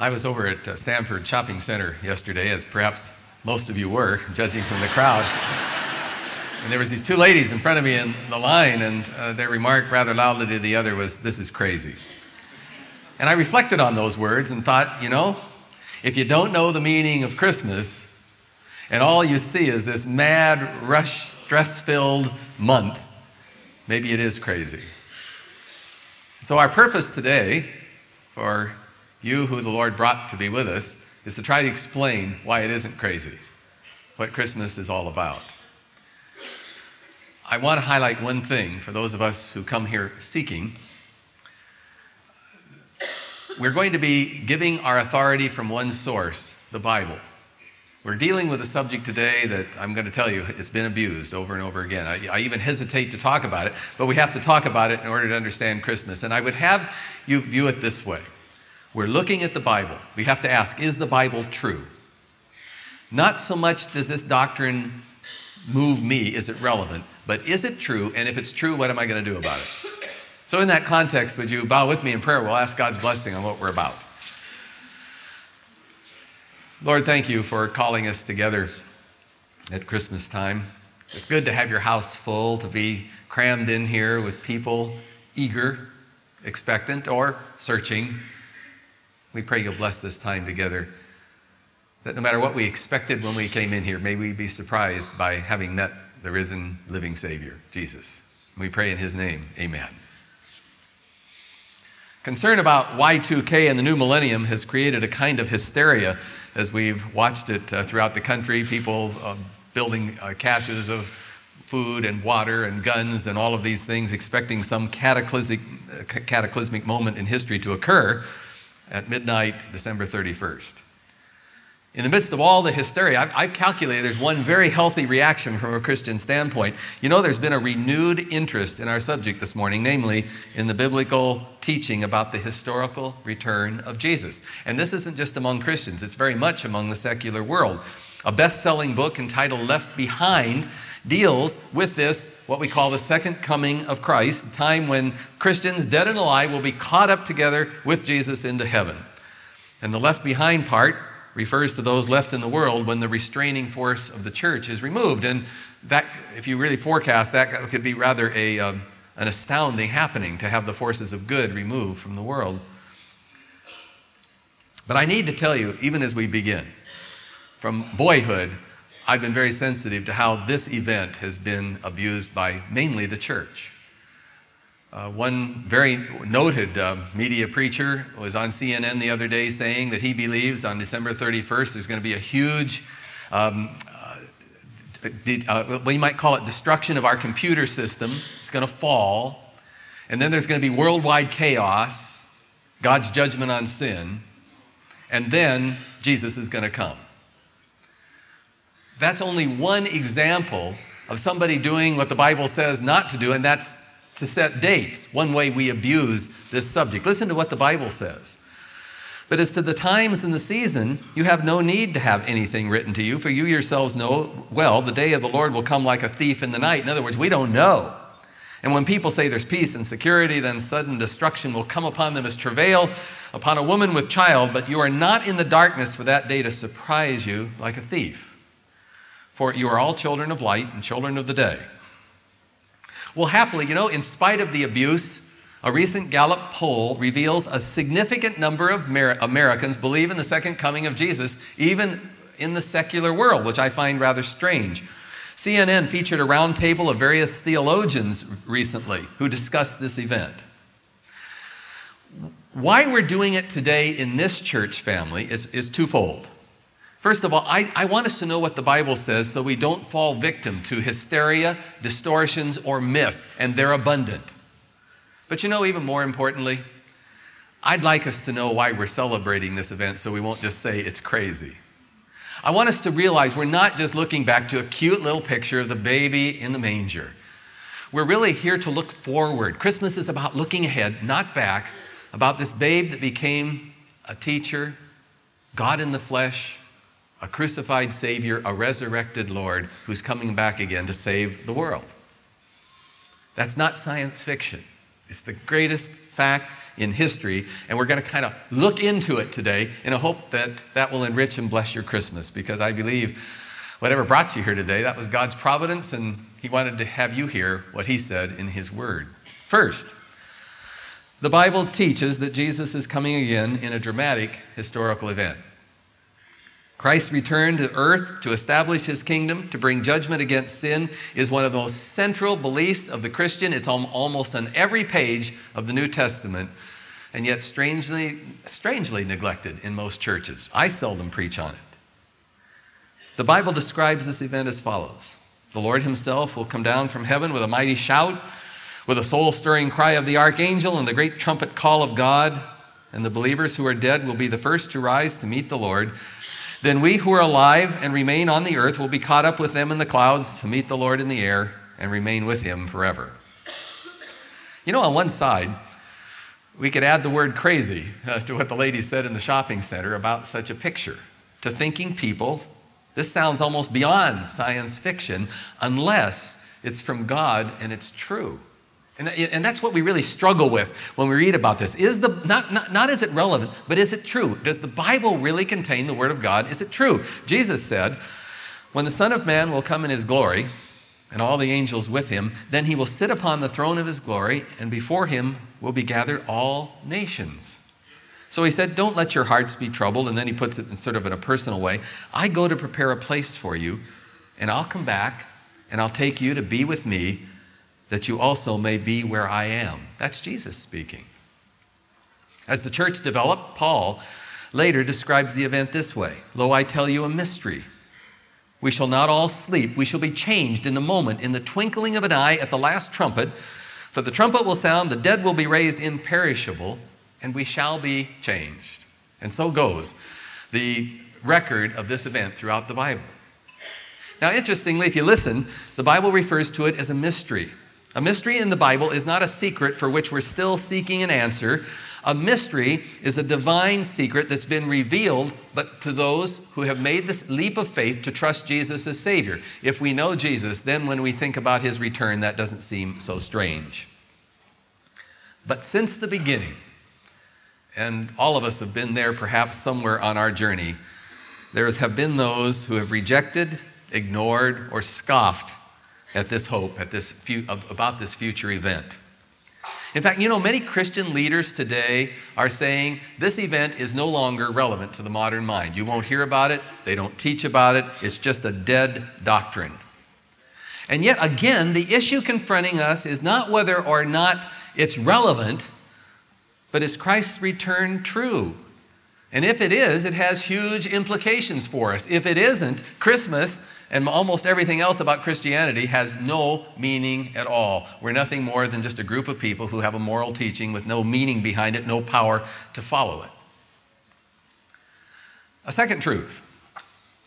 I was over at uh, Stanford Shopping Center yesterday, as perhaps most of you were, judging from the crowd. and there was these two ladies in front of me in the line, and uh, their remark rather loudly to the other was, "This is crazy." And I reflected on those words and thought, you know, if you don't know the meaning of Christmas, and all you see is this mad, rush, stress-filled month, maybe it is crazy. So our purpose today for you who the Lord brought to be with us, is to try to explain why it isn't crazy, what Christmas is all about. I want to highlight one thing for those of us who come here seeking. We're going to be giving our authority from one source, the Bible. We're dealing with a subject today that I'm going to tell you it's been abused over and over again. I, I, even hesitate to talk about it, but we have to talk about it in order to understand Christmas. And I would have you view it this way we're looking at the Bible. We have to ask is the Bible true? Not so much does this doctrine move me, is it relevant, but is it true? And if it's true, what am I going to do about it? So, in that context, would you bow with me in prayer? We'll ask God's blessing on what we're about. Lord, thank you for calling us together at Christmas time. It's good to have your house full, to be crammed in here with people eager, expectant, or searching we pray you'll bless this time together. That no matter what we expected when we came in here, may we be surprised by having met the risen, living Savior, Jesus. We pray in His name. Amen. Concern about Y2K and the new millennium has created a kind of hysteria as we've watched it uh, throughout the country. People uh, building uh, caches of food and water and guns and all of these things, expecting some cataclysmic, uh, cataclysmic moment in history to occur at midnight, December 31st. In the midst of all the hysteria, I, I calculate there's one very healthy reaction from a Christian standpoint. You know, there's been a renewed interest in our subject this morning, namely in the biblical teaching about the historical return of Jesus. And this isn't just among Christians, it's very much among the secular world. A best selling book entitled Left Behind deals with this, what we call the second coming of Christ, a time when Christians, dead and alive, will be caught up together with Jesus into heaven. And the left behind part refers to those left in the world when the restraining force of the church is removed. And that, if you really forecast, that could be rather a, um, an astounding happening to have the forces of good removed from the world. But I need to tell you, even as we begin, from boyhood, I've been very sensitive to how this event has been abused by mainly the church. Uh, one very noted uh, media preacher was on CNN the other day saying that he believes on December 31st there's going to be a huge, um, uh, uh, well, you might call it destruction of our computer system. It's going to fall. And then there's going to be worldwide chaos, God's judgment on sin. And then Jesus is going to come. That's only one example of somebody doing what the Bible says not to do, and that's to set dates. One way we abuse this subject. Listen to what the Bible says. But as to the times and the season, you have no need to have anything written to you, for you yourselves know well the day of the Lord will come like a thief in the night. In other words, we don't know. And when people say there's peace and security, then sudden destruction will come upon them as travail upon a woman with child, but you are not in the darkness for that day to surprise you like a thief for you are all children of light and children of the day. Well, happily, you know, in spite of the abuse, a recent Gallup poll reveals a significant number of Americans believe in the second coming of Jesus, even in the secular world, which I find rather strange. CNN featured a roundtable of various theologians recently who discussed this event. Why we're doing it today in this church family is, is twofold. First of all, I, I want us to know what the Bible says so we don't fall victim to hysteria, distortions, or myth, and they're abundant. But you know, even more importantly, I'd like us to know why we're celebrating this event so we won't just say it's crazy. I want us to realize we're not just looking back to a cute little picture of the baby in the manger. We're really here to look forward. Christmas is about looking ahead, not back, about this babe that became a teacher, God in the flesh, a crucified Savior, a resurrected Lord who's coming back again to save the world. That's not science fiction. It's the greatest fact in history, and we're going to kind of look into it today in a hope that that will enrich and bless your Christmas because I believe whatever brought you here today, that was God's providence, and He wanted to have you hear what He said in His Word. First, the Bible teaches that Jesus is coming again in a dramatic historical event. Christ's return to earth to establish his kingdom, to bring judgment against sin, is one of the most central beliefs of the Christian. It's almost on every page of the New Testament, and yet strangely, strangely neglected in most churches. I seldom preach on it. The Bible describes this event as follows The Lord himself will come down from heaven with a mighty shout, with a soul stirring cry of the archangel, and the great trumpet call of God, and the believers who are dead will be the first to rise to meet the Lord. Then we who are alive and remain on the earth will be caught up with them in the clouds to meet the Lord in the air and remain with him forever. You know, on one side, we could add the word crazy uh, to what the lady said in the shopping center about such a picture. To thinking people, this sounds almost beyond science fiction unless it's from God and it's true. And, and that's what we really struggle with when we read about this. Is the, not, not, not is it relevant, but is it true? Does the Bible really contain the Word of God? Is it true? Jesus said, When the Son of Man will come in his glory, and all the angels with him, then he will sit upon the throne of his glory, and before him will be gathered all nations. So he said, Don't let your hearts be troubled. And then he puts it in sort of in a personal way. I go to prepare a place for you, and I'll come back, and I'll take you to be with me that you also may be where I am. That's Jesus speaking. As the church developed, Paul later describes the event this way Lo, I tell you a mystery. We shall not all sleep. We shall be changed in a moment, in the twinkling of an eye, at the last trumpet. For the trumpet will sound, the dead will be raised imperishable, and we shall be changed. And so goes the record of this event throughout the Bible. Now, interestingly, if you listen, the Bible refers to it as a mystery. A mystery in the Bible is not a secret for which we're still seeking an answer. A mystery is a divine secret that's been revealed, but to those who have made this leap of faith to trust Jesus as Savior. If we know Jesus, then when we think about His return, that doesn't seem so strange. But since the beginning, and all of us have been there perhaps somewhere on our journey, there have been those who have rejected, ignored, or scoffed at this hope, at this about this future event. In fact, you know, many Christian leaders today are saying this event is no longer relevant to the modern mind. You won't hear about it, they don't teach about it, it's just a dead doctrine. And yet, again, the issue confronting us is not whether or not it's relevant, but is Christ's return true? And if it is, it has huge implications for us. If it isn't, Christmas and almost everything else about Christianity has no meaning at all. We're nothing more than just a group of people who have a moral teaching with no meaning behind it, no power to follow it. A second truth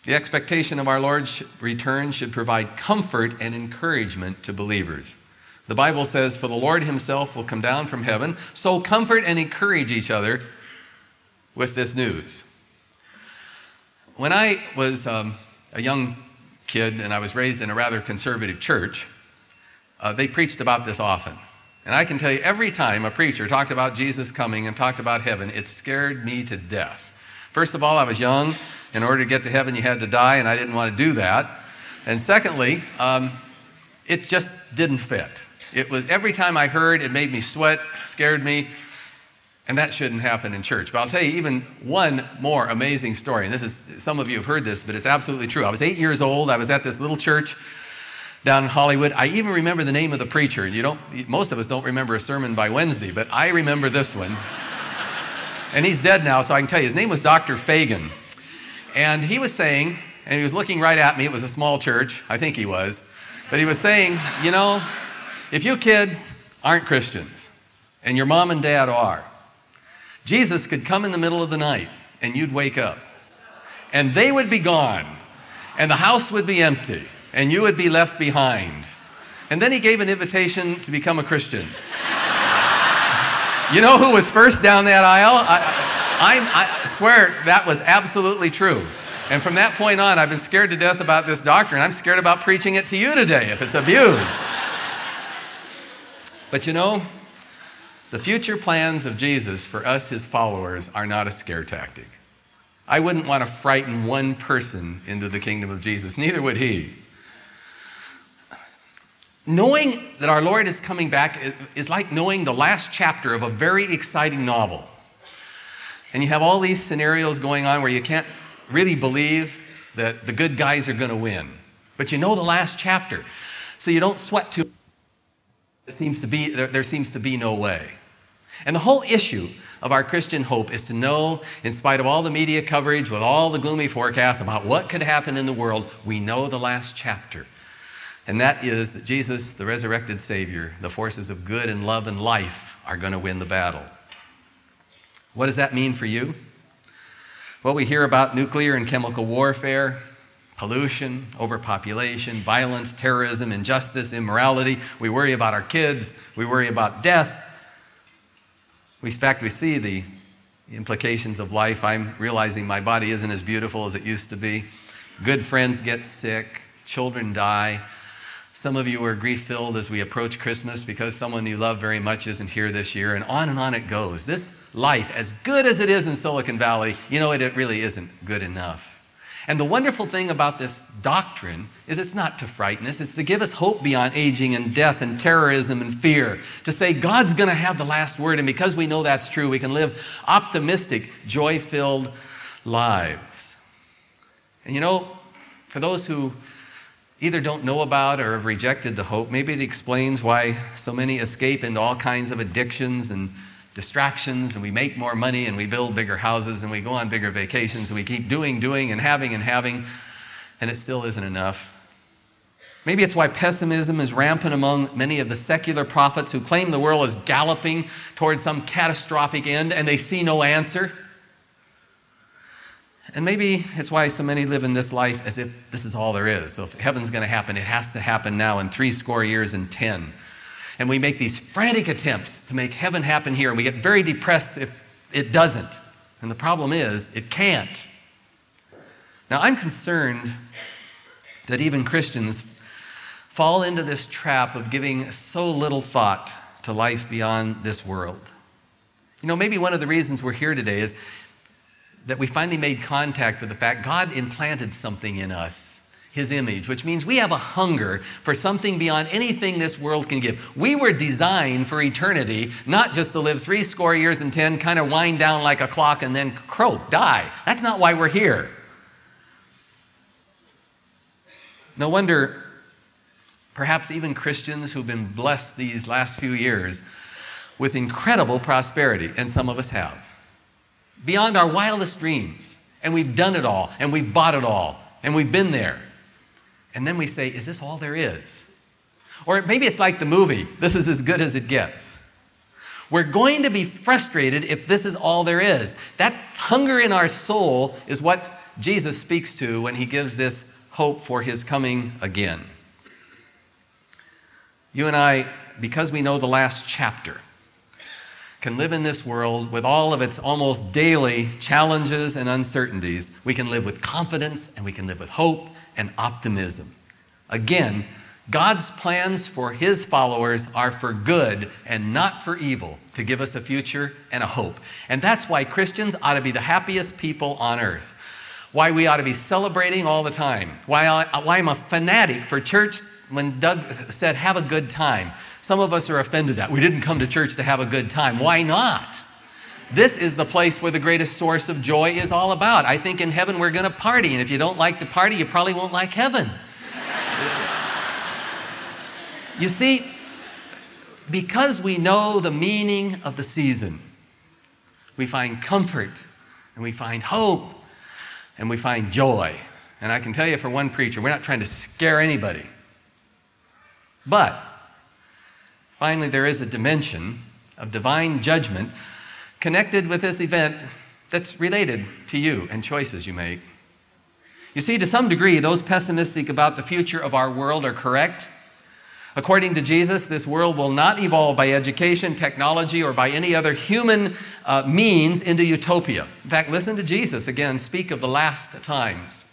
the expectation of our Lord's return should provide comfort and encouragement to believers. The Bible says, For the Lord himself will come down from heaven, so comfort and encourage each other with this news. When I was um, a young kid and I was raised in a rather conservative church, uh, they preached about this often. And I can tell you, every time a preacher talked about Jesus coming and talked about heaven, it scared me to death. First of all, I was young. In order to get to heaven, you had to die, and I didn't want to do that. And secondly, um, it just didn't fit. It was every time I heard, it made me sweat, scared me, and that shouldn't happen in church. But I'll tell you even one more amazing story. And this is, some of you have heard this, but it's absolutely true. I was eight years old. I was at this little church down in Hollywood. I even remember the name of the preacher. You don't, most of us don't remember a sermon by Wednesday, but I remember this one. and he's dead now, so I can tell you. His name was Dr. Fagan. And he was saying, and he was looking right at me. It was a small church. I think he was. But he was saying, you know, if you kids aren't Christians and your mom and dad are, Jesus could come in the middle of the night and you'd wake up and they would be gone and the house would be empty and you would be left behind. And then he gave an invitation to become a Christian. you know who was first down that aisle? I, I, I, swear that was absolutely true. And from that point on, I've been scared to death about this doctrine. I'm scared about preaching it to you today if it's abused. But you know, The future plans of Jesus for us, his followers, are not a scare tactic. I wouldn't want to frighten one person into the kingdom of Jesus, neither would he. Knowing that our Lord is coming back is like knowing the last chapter of a very exciting novel. And you have all these scenarios going on where you can't really believe that the good guys are going to win. But you know the last chapter. So you don't sweat too it seems to be there, there seems to be no way. And the whole issue of our Christian hope is to know, in spite of all the media coverage, with all the gloomy forecasts about what could happen in the world, we know the last chapter. And that is that Jesus, the resurrected Savior, the forces of good and love and life are going to win the battle. What does that mean for you? Well, we hear about nuclear and chemical warfare, pollution, overpopulation, violence, terrorism, injustice, immorality. We worry about our kids. We worry about death. We, in fact, we see the implications of life. I'm realizing my body isn't as beautiful as it used to be. Good friends get sick, children die. Some of you are grief filled as we approach Christmas because someone you love very much isn't here this year, and on and on it goes. This life, as good as it is in Silicon Valley, you know it, it really isn't good enough. And the wonderful thing about this doctrine is it's not to frighten us, it's to give us hope beyond aging and death and terrorism and fear. To say God's going to have the last word, and because we know that's true, we can live optimistic, joy filled lives. And you know, for those who either don't know about or have rejected the hope. Maybe it explains why so many escape into all kinds of addictions and distractions, and we make more money and we build bigger houses and we go on bigger vacations and we keep doing, doing, and having and having, and it still isn't enough. Maybe it's why pessimism is rampant among many of the secular prophets who claim the world is galloping towards some catastrophic end and they see no answer. And maybe it's why so many live in this life as if this is all there is. So if heaven's going to happen, it has to happen now in three score years and ten. And we make these frantic attempts to make heaven happen here, and we get very depressed if it doesn't. And the problem is, it can't. Now, I'm concerned that even Christians fall into this trap of giving so little thought to life beyond this world. You know, maybe one of the reasons we're here today is that we finally made contact with the fact God implanted something in us, His image, which means we have a hunger for something beyond anything this world can give. We were designed for eternity, not just to live three score years and ten, kind of wind down like a clock and then croak, die. That's not why we're here. No wonder, perhaps even Christians who've been blessed these last few years with incredible prosperity, and some of us have beyond our wildest dreams. And we've done it all, and we've bought it all, and we've been there. And then we say, Is this all there is? Or maybe it's like the movie, This is as good as it gets. We're going to be frustrated if this is all there is. That hunger in our soul is what Jesus speaks to when he gives this hope for his coming again. You and I, because we know the last chapter, can live in this world with all of its almost daily challenges and uncertainties. We can live with confidence and we can live with hope and optimism. Again, God's plans for his followers are for good and not for evil, to give us a future and a hope. And that's why Christians ought to be the happiest people on earth. Why we ought to be celebrating all the time. Why, I, why I'm a fanatic for church when Doug said, have a good time. Some of us are offended at. We didn't come to church to have a good time. Why not? This is the place where the greatest source of joy is all about. I think in heaven we're going to party, and if you don't like the party, you probably won't like heaven. you see, because we know the meaning of the season, we find comfort and we find hope and we find joy. And I can tell you for one preacher, we're not trying to scare anybody. But Finally, there is a dimension of divine judgment connected with this event that's related to you and choices you make. You see, to some degree, those pessimistic about the future of our world are correct. According to Jesus, this world will not evolve by education, technology, or by any other human uh, means into utopia. In fact, listen to Jesus again speak of the last times.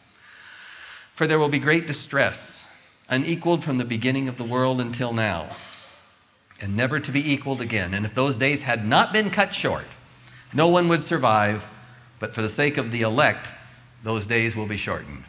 For there will be great distress, unequaled from the beginning of the world until now and never to be equaled again. And if those days had not been cut short, no one would survive, but for the sake of the elect, those days will be shortened.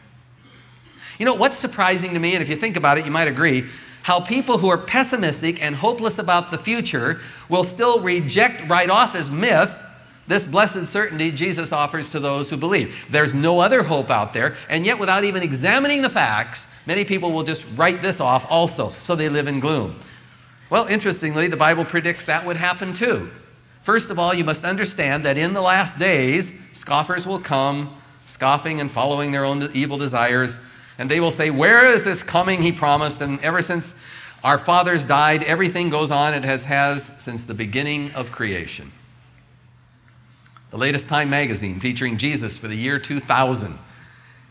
You know, what's surprising to me, and if you think about it, you might agree, how people who are pessimistic and hopeless about the future will still reject right off as myth this blessed certainty Jesus offers to those who believe. There's no other hope out there, and yet without even examining the facts, many people will just write this off also, so they live in gloom. Well, interestingly, the Bible predicts that would happen too. First of all, you must understand that in the last days, scoffers will come, scoffing and following their own evil desires, and they will say, Where is this coming he promised? And ever since our fathers died, everything goes on it has, has since the beginning of creation. The latest Time magazine featuring Jesus for the year 2000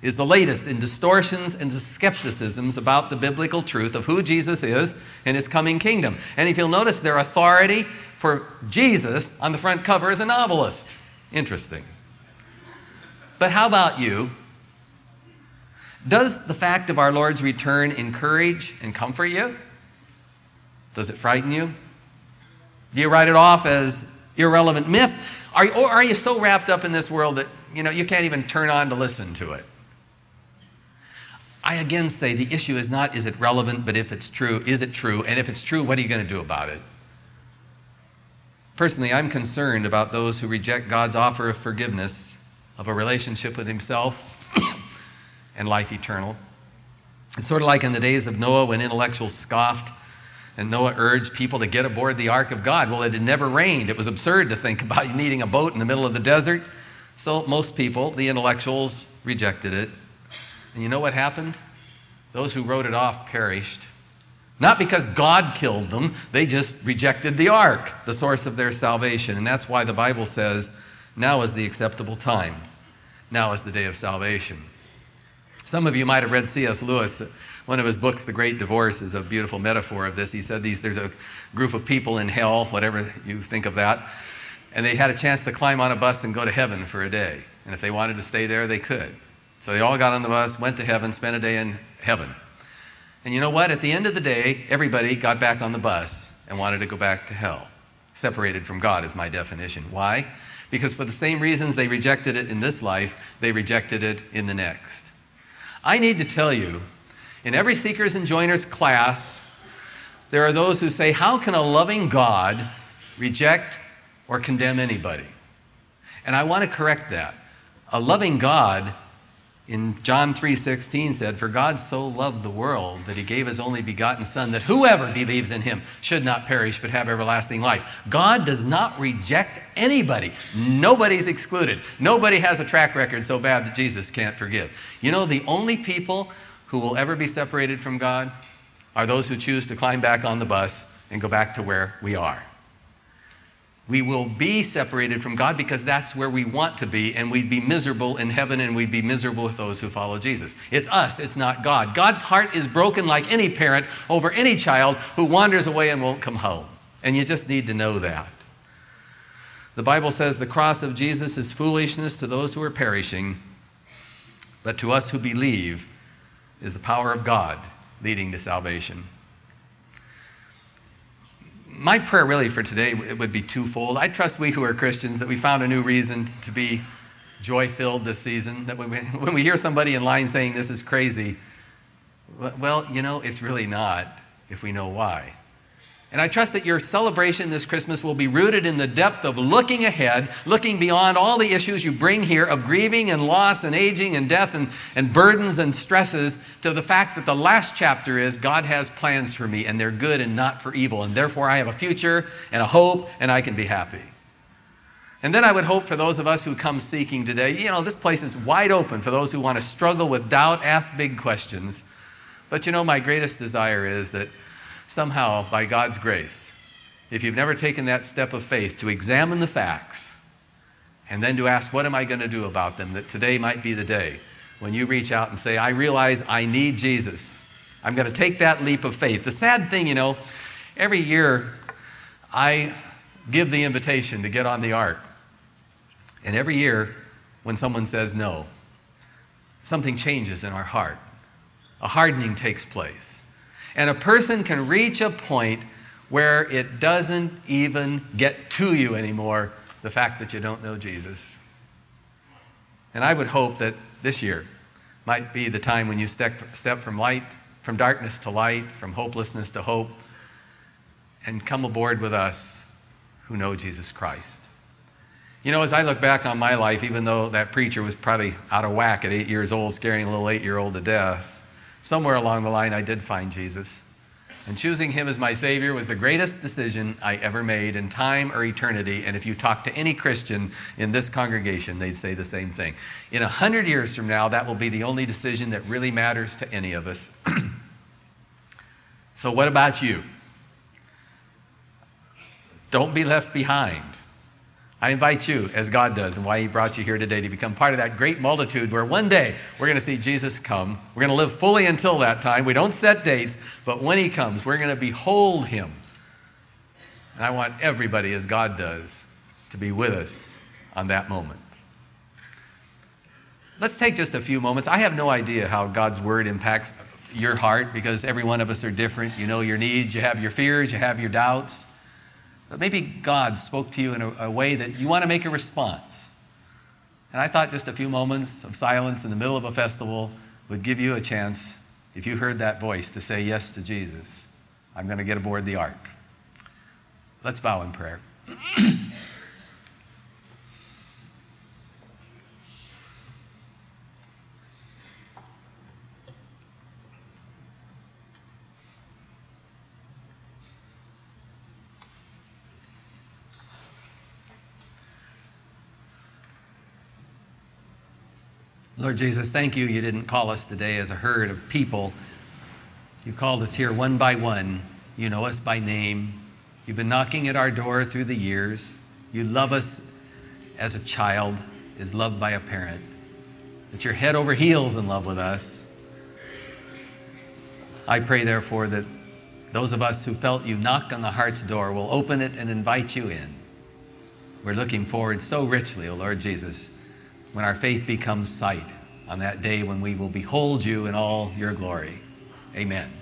is the latest in distortions and skepticisms about the biblical truth of who Jesus is and his coming kingdom. And if you'll notice, their authority for Jesus on the front cover is a novelist. Interesting. But how about you? Does the fact of our Lord's return encourage and comfort you? Does it frighten you? Do you write it off as irrelevant myth? Are you, or are you so wrapped up in this world that you know you can't even turn on to listen to it? I again say the issue is not is it relevant, but if it's true, is it true? And if it's true, what are you going to do about it? Personally, I'm concerned about those who reject God's offer of forgiveness, of a relationship with Himself, and life eternal. It's sort of like in the days of Noah when intellectuals scoffed and Noah urged people to get aboard the ark of God. Well, it had never rained. It was absurd to think about needing a boat in the middle of the desert. So most people, the intellectuals, rejected it. And you know what happened? Those who wrote it off perished. Not because God killed them, they just rejected the ark, the source of their salvation. And that's why the Bible says, now is the acceptable time. Now is the day of salvation. Some of you might have read C.S. Lewis one of his books, The Great Divorce, is a beautiful metaphor of this. He said these, there's a group of people in hell, whatever you think of that, and they had a chance to climb on a bus and go to heaven for a day. And if they wanted to stay there, they could. So they all got on the bus, went to heaven, spent a day in heaven. And you know what? At the end of the day, everybody got back on the bus and wanted to go back to hell. Separated from God is my definition. Why? Because for the same reasons they rejected it in this life, they rejected it in the next. I need to tell you in every Seekers and Joiners class, there are those who say, How can a loving God reject or condemn anybody? And I want to correct that. A loving God in John 3:16 said, "For God so loved the world that he gave his only begotten son that whoever believes in him should not perish but have everlasting life." God does not reject anybody. Nobody's excluded. Nobody has a track record so bad that Jesus can't forgive. You know the only people who will ever be separated from God are those who choose to climb back on the bus and go back to where we are. We will be separated from God because that's where we want to be, and we'd be miserable in heaven and we'd be miserable with those who follow Jesus. It's us, it's not God. God's heart is broken like any parent over any child who wanders away and won't come home. And you just need to know that. The Bible says the cross of Jesus is foolishness to those who are perishing, but to us who believe, is the power of God leading to salvation. My prayer really for today would be twofold. I trust we who are Christians that we found a new reason to be joy filled this season. That when we, when we hear somebody in line saying this is crazy, well, you know, it's really not if we know why. And I trust that your celebration this Christmas will be rooted in the depth of looking ahead, looking beyond all the issues you bring here of grieving and loss and aging and death and, and burdens and stresses to the fact that the last chapter is God has plans for me and they're good and not for evil. And therefore I have a future and a hope and I can be happy. And then I would hope for those of us who come seeking today, you know, this place is wide open for those who want to struggle with doubt, ask big questions. But you know, my greatest desire is that somehow, by God's grace, if you've never taken that step of faith to examine the facts and then to ask, what am I going to do about them, that today might be the day when you reach out and say, I realize I need Jesus. I'm going to take that leap of faith. The sad thing, you know, every year I give the invitation to get on the ark. And every year, when someone says no, something changes in our heart. A hardening takes place. And a person can reach a point where it doesn't even get to you anymore the fact that you don't know Jesus. And I would hope that this year might be the time when you step, step from light, from darkness to light, from hopelessness to hope, and come aboard with us who know Jesus Christ. You know, as I look back on my life, even though that preacher was probably out of whack at eight years old, scaring a little eight year old to death, somewhere along the line I did find Jesus. And choosing him as my Savior was the greatest decision I ever made in time or eternity. And if you talk to any Christian in this congregation, they'd say the same thing. In a hundred years from now, that will be the only decision that really matters to any of us. so, what about you? Don't be left behind. I invite you, as God does, and why He brought you here today, to become part of that great multitude where one day we're going to see Jesus come. We're going to live fully until that time. We don't set dates, but when He comes, we're going to behold Him. And I want everybody, as God does, to be with us on that moment. Let's take just a few moments. I have no idea how God's Word impacts your heart because every one of us are different. You know your needs, you have your fears, you have your doubts. But maybe God spoke to you in a, a way that you want to make a response. And I thought just a few moments of silence in the middle of a festival would give you a chance, if you heard that voice, to say yes to Jesus. I'm going to get aboard the ark. Let's bow in prayer. Lord Jesus, thank you. You didn't call us today as a herd of people. You called us here one by one. You know us by name. You've been knocking at our door through the years. You love us as a child is loved by a parent. That you're head over heels in love with us. I pray, therefore, that those of us who felt you knock on the heart's door will open it and invite you in. We're looking forward so richly, O Lord Jesus when our faith becomes sight on that day when we will behold you in all your glory. Amen.